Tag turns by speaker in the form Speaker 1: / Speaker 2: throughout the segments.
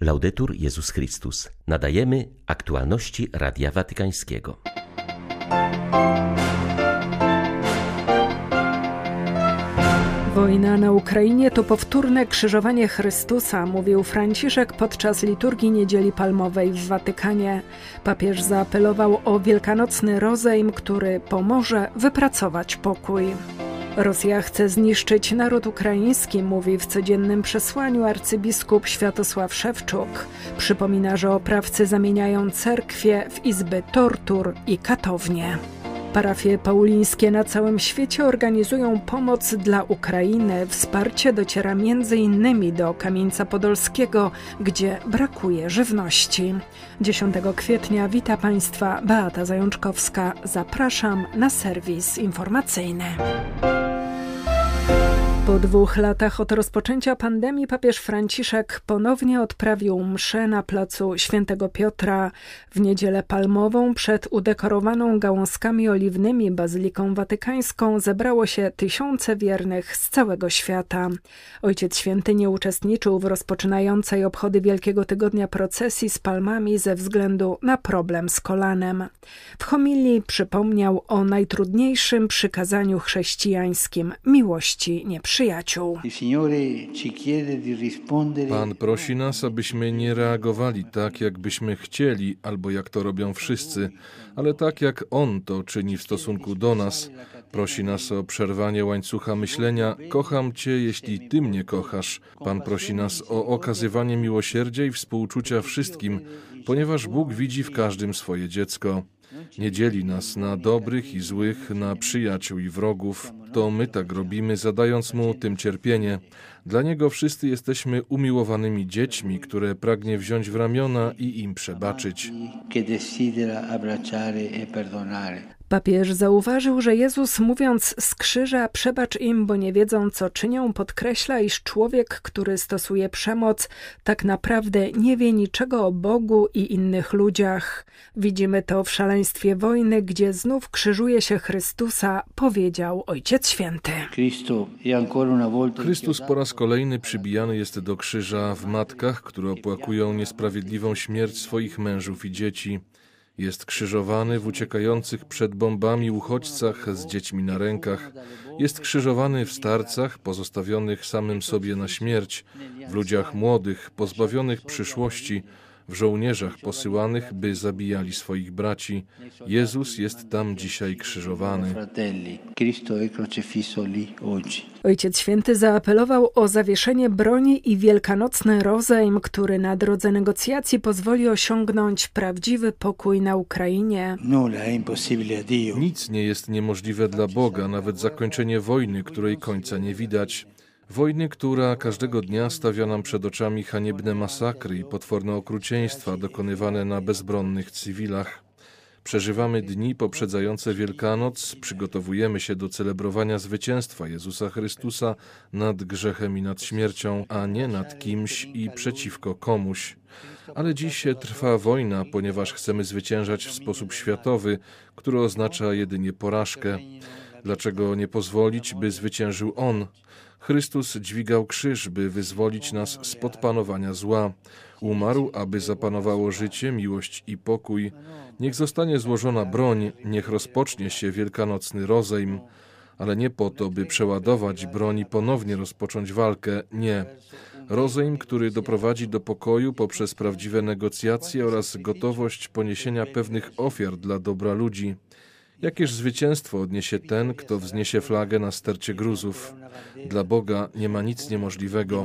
Speaker 1: Laudetur Jezus Chrystus. Nadajemy aktualności Radia Watykańskiego.
Speaker 2: Wojna na Ukrainie to powtórne krzyżowanie Chrystusa, mówił Franciszek podczas liturgii Niedzieli Palmowej w Watykanie. Papież zaapelował o wielkanocny rozejm, który pomoże wypracować pokój. Rosja chce zniszczyć naród ukraiński, mówi w codziennym przesłaniu arcybiskup Światosław Szewczuk. Przypomina, że oprawcy zamieniają cerkwie w izby tortur i katownie. Parafie paulińskie na całym świecie organizują pomoc dla Ukrainy. Wsparcie dociera m.in. do Kamieńca Podolskiego, gdzie brakuje żywności. 10 kwietnia wita Państwa Beata Zajączkowska. Zapraszam na serwis informacyjny. Po dwóch latach od rozpoczęcia pandemii papież Franciszek ponownie odprawił mszę na placu Świętego Piotra w niedzielę palmową przed udekorowaną gałązkami oliwnymi bazyliką watykańską zebrało się tysiące wiernych z całego świata. Ojciec Święty nie uczestniczył w rozpoczynającej obchody Wielkiego Tygodnia procesji z palmami ze względu na problem z kolanem. W homilii przypomniał o najtrudniejszym przykazaniu chrześcijańskim miłości nieprzyjaciół przyjaciół.
Speaker 3: Pan prosi nas, abyśmy nie reagowali tak, jakbyśmy chcieli, albo jak to robią wszyscy, ale tak, jak On to czyni w stosunku do nas. Prosi nas o przerwanie łańcucha myślenia: Kocham Cię, jeśli Ty mnie kochasz. Pan prosi nas o okazywanie miłosierdzia i współczucia wszystkim, ponieważ Bóg widzi w każdym swoje dziecko. Nie dzieli nas na dobrych i złych, na przyjaciół i wrogów. To my tak robimy, zadając mu tym cierpienie. Dla niego wszyscy jesteśmy umiłowanymi dziećmi, które pragnie wziąć w ramiona i im przebaczyć.
Speaker 2: Papież zauważył, że Jezus mówiąc z krzyża przebacz im, bo nie wiedzą co czynią, podkreśla, iż człowiek, który stosuje przemoc, tak naprawdę nie wie niczego o Bogu i innych ludziach. Widzimy to w szaleństwie wojny, gdzie znów krzyżuje się Chrystusa, powiedział Ojciec Święty.
Speaker 3: Chrystus po raz kolejny przybijany jest do krzyża w matkach, które opłakują niesprawiedliwą śmierć swoich mężów i dzieci. Jest krzyżowany w uciekających przed bombami uchodźcach z dziećmi na rękach. Jest krzyżowany w starcach pozostawionych samym sobie na śmierć, w ludziach młodych, pozbawionych przyszłości, w żołnierzach posyłanych, by zabijali swoich braci. Jezus jest tam dzisiaj krzyżowany.
Speaker 2: Ojciec Święty zaapelował o zawieszenie broni i wielkanocny rozejm, który na drodze negocjacji pozwoli osiągnąć prawdziwy pokój na Ukrainie.
Speaker 3: Nic nie jest niemożliwe dla Boga, nawet zakończenie wojny, której końca nie widać. Wojny, która każdego dnia stawia nam przed oczami haniebne masakry i potworne okrucieństwa dokonywane na bezbronnych cywilach. Przeżywamy dni poprzedzające Wielkanoc, przygotowujemy się do celebrowania zwycięstwa Jezusa Chrystusa nad grzechem i nad śmiercią, a nie nad kimś i przeciwko komuś. Ale dziś trwa wojna, ponieważ chcemy zwyciężać w sposób światowy, który oznacza jedynie porażkę. Dlaczego nie pozwolić, by zwyciężył On? Chrystus dźwigał krzyż, by wyzwolić nas spod panowania zła. Umarł, aby zapanowało życie, miłość i pokój. Niech zostanie złożona broń, niech rozpocznie się wielkanocny rozejm, ale nie po to, by przeładować broń i ponownie rozpocząć walkę. Nie. Rozejm, który doprowadzi do pokoju poprzez prawdziwe negocjacje oraz gotowość poniesienia pewnych ofiar dla dobra ludzi. Jakież zwycięstwo odniesie ten, kto wzniesie flagę na stercie gruzów? Dla Boga nie ma nic niemożliwego.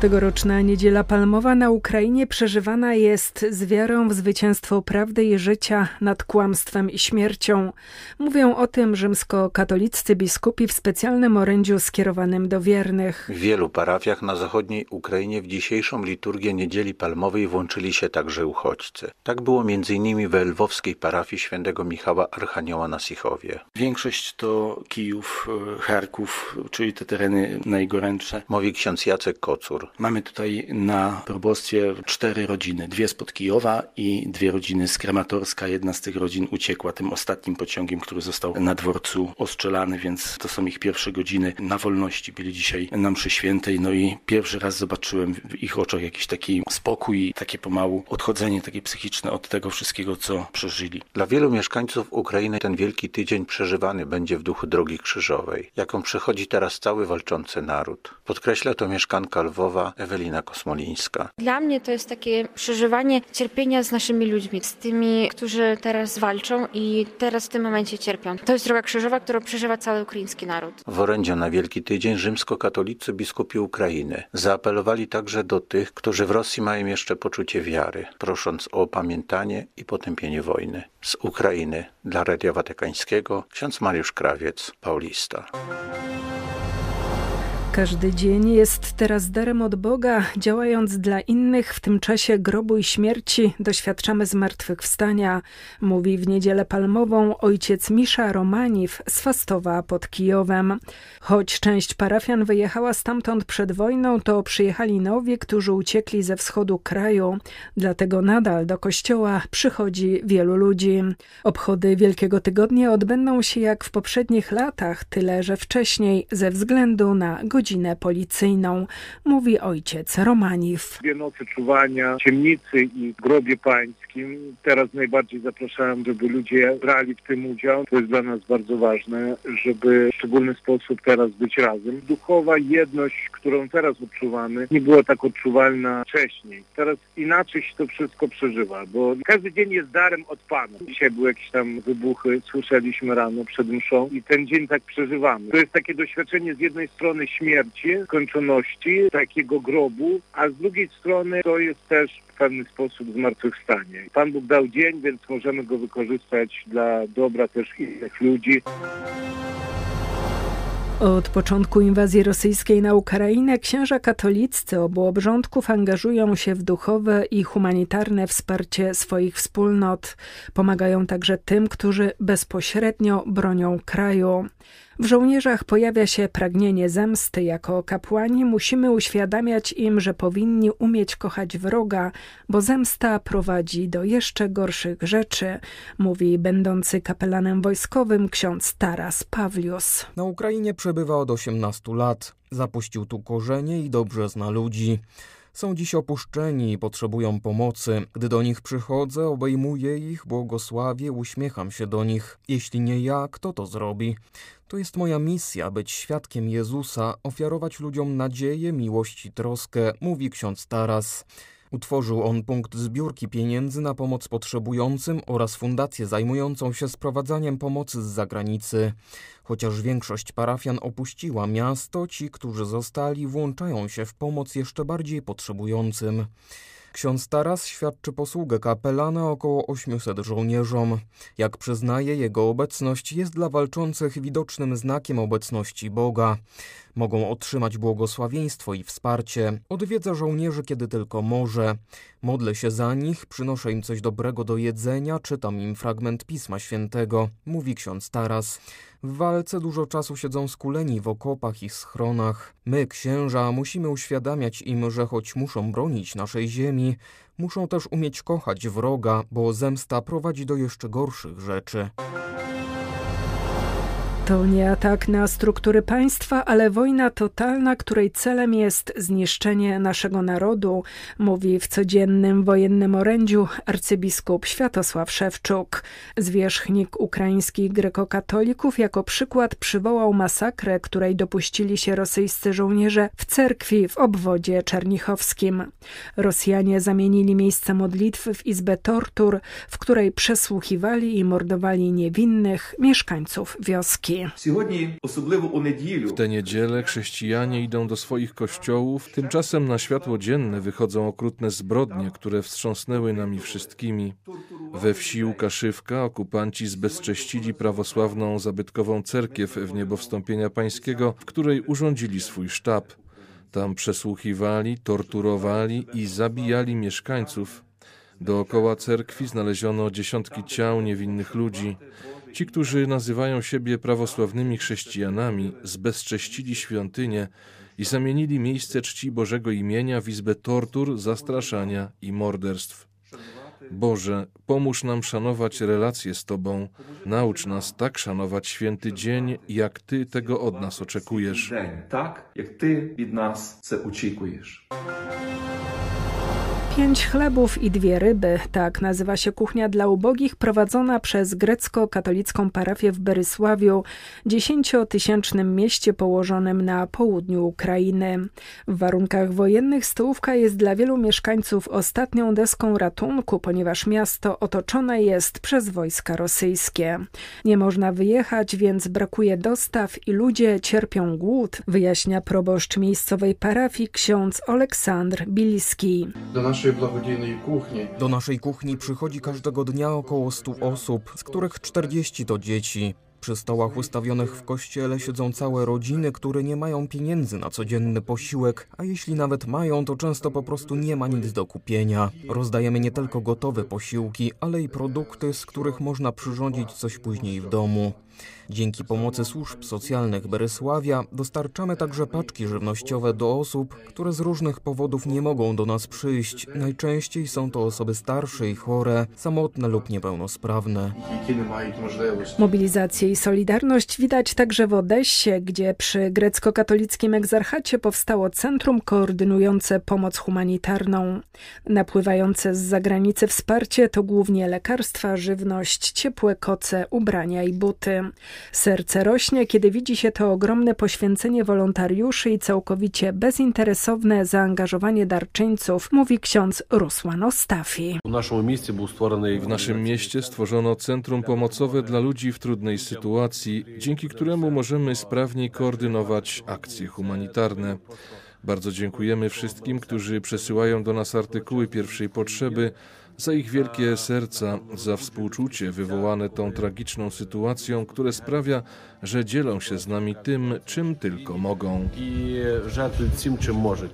Speaker 2: Tegoroczna Niedziela Palmowa na Ukrainie przeżywana jest z wiarą w zwycięstwo prawdy i życia nad kłamstwem i śmiercią. Mówią o tym rzymskokatoliccy biskupi w specjalnym orędziu skierowanym do wiernych.
Speaker 4: W wielu parafiach na zachodniej Ukrainie w dzisiejszą liturgię Niedzieli Palmowej włączyli się także uchodźcy. Tak było m.in. w lwowskiej parafii świętego Michała Archanioła na Sichowie.
Speaker 5: Większość to Kijów, Charków, czyli te tereny najgorętsze.
Speaker 4: Mówi ksiądz Jacek Kocur.
Speaker 5: Mamy tutaj na probostwie cztery rodziny. Dwie spod Kijowa i dwie rodziny z Krematorska. Jedna z tych rodzin uciekła tym ostatnim pociągiem, który został na dworcu ostrzelany, więc to są ich pierwsze godziny na wolności. Byli dzisiaj na mszy świętej, no i pierwszy raz zobaczyłem w ich oczach jakiś taki spokój, takie pomału odchodzenie takie psychiczne od tego wszystkiego, co przeżyli.
Speaker 4: Dla wielu mieszkańców Ukrainy ten wielki tydzień przeżywany będzie w duchu Drogi Krzyżowej, jaką przechodzi teraz cały walczący naród. Podkreśla to mieszkanka Lwowa Ewelina Kosmolińska.
Speaker 6: Dla mnie to jest takie przeżywanie cierpienia z naszymi ludźmi, z tymi, którzy teraz walczą i teraz w tym momencie cierpią. To jest Droga Krzyżowa, którą przeżywa cały ukraiński naród.
Speaker 4: W orędziu na Wielki Tydzień rzymskokatolicy biskupi Ukrainy zaapelowali także do tych, którzy w Rosji mają jeszcze poczucie wiary, prosząc o opamiętanie i potępienie wojny. Z Ukrainy dla Radia Watykańskiego ksiądz Mariusz Krawiec, Paulista.
Speaker 2: Każdy dzień jest teraz darem od Boga. Działając dla innych w tym czasie grobu i śmierci, doświadczamy zmartwychwstania, mówi w niedzielę palmową ojciec Misza Romaniw z Fastowa pod Kijowem. Choć część parafian wyjechała stamtąd przed wojną, to przyjechali nowi, którzy uciekli ze wschodu kraju. Dlatego nadal do kościoła przychodzi wielu ludzi. Obchody Wielkiego Tygodnia odbędą się jak w poprzednich latach, tyle że wcześniej ze względu na godzinę godzinę policyjną, mówi ojciec Romaniw.
Speaker 7: Dwie nocy czuwania, ciemnicy i grobie pańskim. Teraz najbardziej zapraszałem, żeby ludzie brali w tym udział. To jest dla nas bardzo ważne, żeby w szczególny sposób teraz być razem. Duchowa jedność, którą teraz odczuwamy, nie była tak odczuwalna wcześniej. Teraz inaczej się to wszystko przeżywa, bo każdy dzień jest darem od Pana. Dzisiaj były jakieś tam wybuchy, słyszeliśmy rano przed mszą i ten dzień tak przeżywamy. To jest takie doświadczenie z jednej strony śmierci, śmierci, skończoności, takiego grobu, a z drugiej strony to jest też w pewien sposób zmartwychwstanie. Pan Bóg dał dzień, więc możemy go wykorzystać dla dobra też innych ludzi.
Speaker 2: Od początku inwazji rosyjskiej na Ukrainę księża katoliccy obu obrządków angażują się w duchowe i humanitarne wsparcie swoich wspólnot. Pomagają także tym, którzy bezpośrednio bronią kraju. W żołnierzach pojawia się pragnienie zemsty. Jako kapłani musimy uświadamiać im, że powinni umieć kochać wroga, bo zemsta prowadzi do jeszcze gorszych rzeczy, mówi będący kapelanem wojskowym ksiądz Taras Pawlius.
Speaker 8: Na Ukrainie przebywa od 18 lat. Zapuścił tu korzenie i dobrze zna ludzi. Są dziś opuszczeni i potrzebują pomocy. Gdy do nich przychodzę, obejmuję ich, błogosławię, uśmiecham się do nich. Jeśli nie ja, kto to zrobi? To jest moja misja być świadkiem Jezusa, ofiarować ludziom nadzieję, miłość i troskę, mówi ksiądz Taras. Utworzył on punkt zbiórki pieniędzy na pomoc potrzebującym oraz fundację zajmującą się sprowadzaniem pomocy z zagranicy. Chociaż większość parafian opuściła miasto, ci, którzy zostali, włączają się w pomoc jeszcze bardziej potrzebującym. Ksiądz Taras świadczy posługę kapelana około 800 żołnierzom. Jak przyznaje, jego obecność jest dla walczących widocznym znakiem obecności Boga. Mogą otrzymać błogosławieństwo i wsparcie. Odwiedza żołnierzy, kiedy tylko może. Modlę się za nich, przynoszę im coś dobrego do jedzenia, czytam im fragment Pisma Świętego, mówi ksiądz Taras. W walce dużo czasu siedzą skuleni w okopach i schronach. My, księża, musimy uświadamiać im, że choć muszą bronić naszej ziemi, muszą też umieć kochać wroga, bo zemsta prowadzi do jeszcze gorszych rzeczy.
Speaker 2: To nie atak na struktury państwa, ale wojna totalna, której celem jest zniszczenie naszego narodu, mówi w codziennym wojennym orędziu arcybiskup Światosław Szewczuk. Zwierzchnik ukraińskich grekokatolików jako przykład przywołał masakrę, której dopuścili się rosyjscy żołnierze w cerkwi w obwodzie czernichowskim. Rosjanie zamienili miejsce modlitwy w izbę tortur, w której przesłuchiwali i mordowali niewinnych mieszkańców wioski.
Speaker 3: W tę niedzielę chrześcijanie idą do swoich kościołów, tymczasem na światło dzienne wychodzą okrutne zbrodnie, które wstrząsnęły nami wszystkimi. We wsi Łukaszywka okupanci zbezcześcili prawosławną zabytkową cerkiew w niebo wstąpienia pańskiego, w której urządzili swój sztab. Tam przesłuchiwali, torturowali i zabijali mieszkańców. Dookoła cerkwi znaleziono dziesiątki ciał niewinnych ludzi. Ci, którzy nazywają siebie prawosławnymi chrześcijanami, zbezcześcili świątynię i zamienili miejsce czci Bożego imienia w izbę tortur, zastraszania i morderstw. Boże, pomóż nam szanować relacje z Tobą, naucz nas tak szanować święty dzień, jak Ty tego od nas oczekujesz.
Speaker 9: Tak, jak Ty od nas це oczekujesz.
Speaker 2: Pięć chlebów i dwie ryby, tak nazywa się kuchnia dla ubogich prowadzona przez grecko-katolicką parafię w Berysławiu, dziesięciotysięcznym mieście położonym na południu Ukrainy. W warunkach wojennych stołówka jest dla wielu mieszkańców ostatnią deską ratunku, ponieważ miasto otoczone jest przez wojska rosyjskie. Nie można wyjechać, więc brakuje dostaw i ludzie cierpią głód, wyjaśnia proboszcz miejscowej parafii ksiądz Aleksandr Biliski.
Speaker 10: Do naszej blagodziejnej kuchni.
Speaker 8: Do naszej kuchni przychodzi każdego dnia około 100 osób, z których 40 to dzieci. Przy stołach ustawionych w kościele siedzą całe rodziny, które nie mają pieniędzy na codzienny posiłek, a jeśli nawet mają, to często po prostu nie ma nic do kupienia. Rozdajemy nie tylko gotowe posiłki, ale i produkty, z których można przyrządzić coś później w domu. Dzięki pomocy służb socjalnych Berysławia dostarczamy także paczki żywnościowe do osób, które z różnych powodów nie mogą do nas przyjść. Najczęściej są to osoby starsze i chore, samotne lub niepełnosprawne.
Speaker 2: Mobilizację i solidarność widać także w Odessie, gdzie przy grecko-katolickim egzarchacie powstało centrum koordynujące pomoc humanitarną. Napływające z zagranicy wsparcie to głównie lekarstwa, żywność, ciepłe koce, ubrania i buty. Serce rośnie, kiedy widzi się to ogromne poświęcenie wolontariuszy i całkowicie bezinteresowne zaangażowanie darczyńców, mówi ksiądz Rusłan Ostafi.
Speaker 3: W naszym mieście stworzono centrum pomocowe dla ludzi w trudnej sytuacji, dzięki któremu możemy sprawniej koordynować akcje humanitarne. Bardzo dziękujemy wszystkim, którzy przesyłają do nas artykuły pierwszej potrzeby, za ich wielkie serca, za współczucie wywołane tą tragiczną sytuacją, które sprawia, że dzielą się z nami tym, czym tylko mogą.
Speaker 11: I tym, czym może.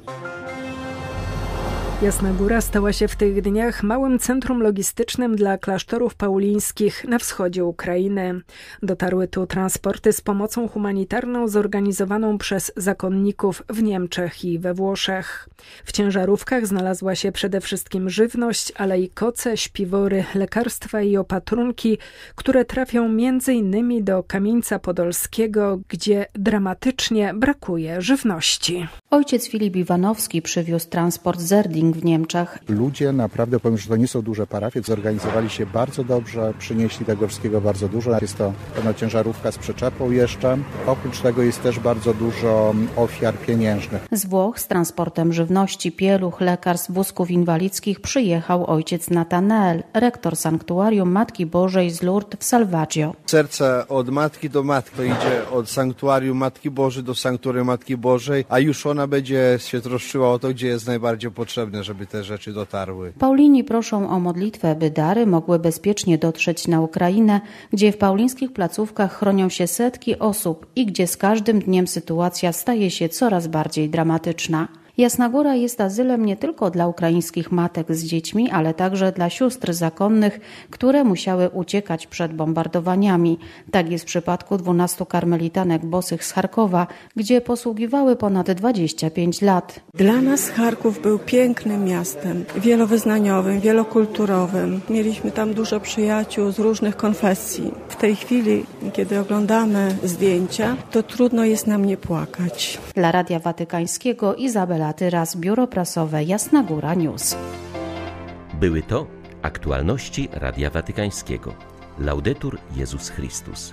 Speaker 2: Jasna Góra stała się w tych dniach małym centrum logistycznym dla klasztorów paulińskich na wschodzie Ukrainy. Dotarły tu transporty z pomocą humanitarną zorganizowaną przez zakonników w Niemczech i we Włoszech. W ciężarówkach znalazła się przede wszystkim żywność, ale i koce, śpiwory, lekarstwa i opatrunki, które trafią między innymi do Kamieńca Podolskiego, gdzie dramatycznie brakuje żywności.
Speaker 12: Ojciec Filip Iwanowski przywiózł transport Zerding w Niemczech.
Speaker 13: Ludzie naprawdę, powiem, że to nie są duże parafie, zorganizowali się bardzo dobrze, przynieśli tego wszystkiego bardzo dużo. Jest to pewna ciężarówka z przyczepą jeszcze. Oprócz tego jest też bardzo dużo ofiar pieniężnych.
Speaker 12: Z Włoch z transportem żywności, pieluch, lekarstw, wózków inwalidzkich przyjechał ojciec Natanel, rektor sanktuarium Matki Bożej z Lourdes w Salvaggio.
Speaker 14: Serce od matki do matki, to idzie od sanktuarium Matki Bożej do sanktuarium Matki Bożej, a już ona będzie się troszczyła o to, gdzie jest najbardziej potrzebne, żeby te rzeczy dotarły.
Speaker 12: Paulini proszą o modlitwę, by dary mogły bezpiecznie dotrzeć na Ukrainę, gdzie w paulińskich placówkach chronią się setki osób i gdzie z każdym dniem sytuacja staje się coraz bardziej dramatyczna. Jasna Góra jest azylem nie tylko dla ukraińskich matek z dziećmi, ale także dla sióstr zakonnych, które musiały uciekać przed bombardowaniami. Tak jest w przypadku 12 karmelitanek bosych z Charkowa, gdzie posługiwały ponad 25 lat.
Speaker 15: Dla nas Charków był pięknym miastem, wielowyznaniowym, wielokulturowym. Mieliśmy tam dużo przyjaciół z różnych konfesji. W tej chwili, kiedy oglądamy zdjęcia, to trudno jest nam nie płakać.
Speaker 12: Dla Radia Watykańskiego Izabela Tyras, Biuro Prasowe Jasna Góra News.
Speaker 1: Były to aktualności Radia Watykańskiego. Laudetur Jezus Chrystus.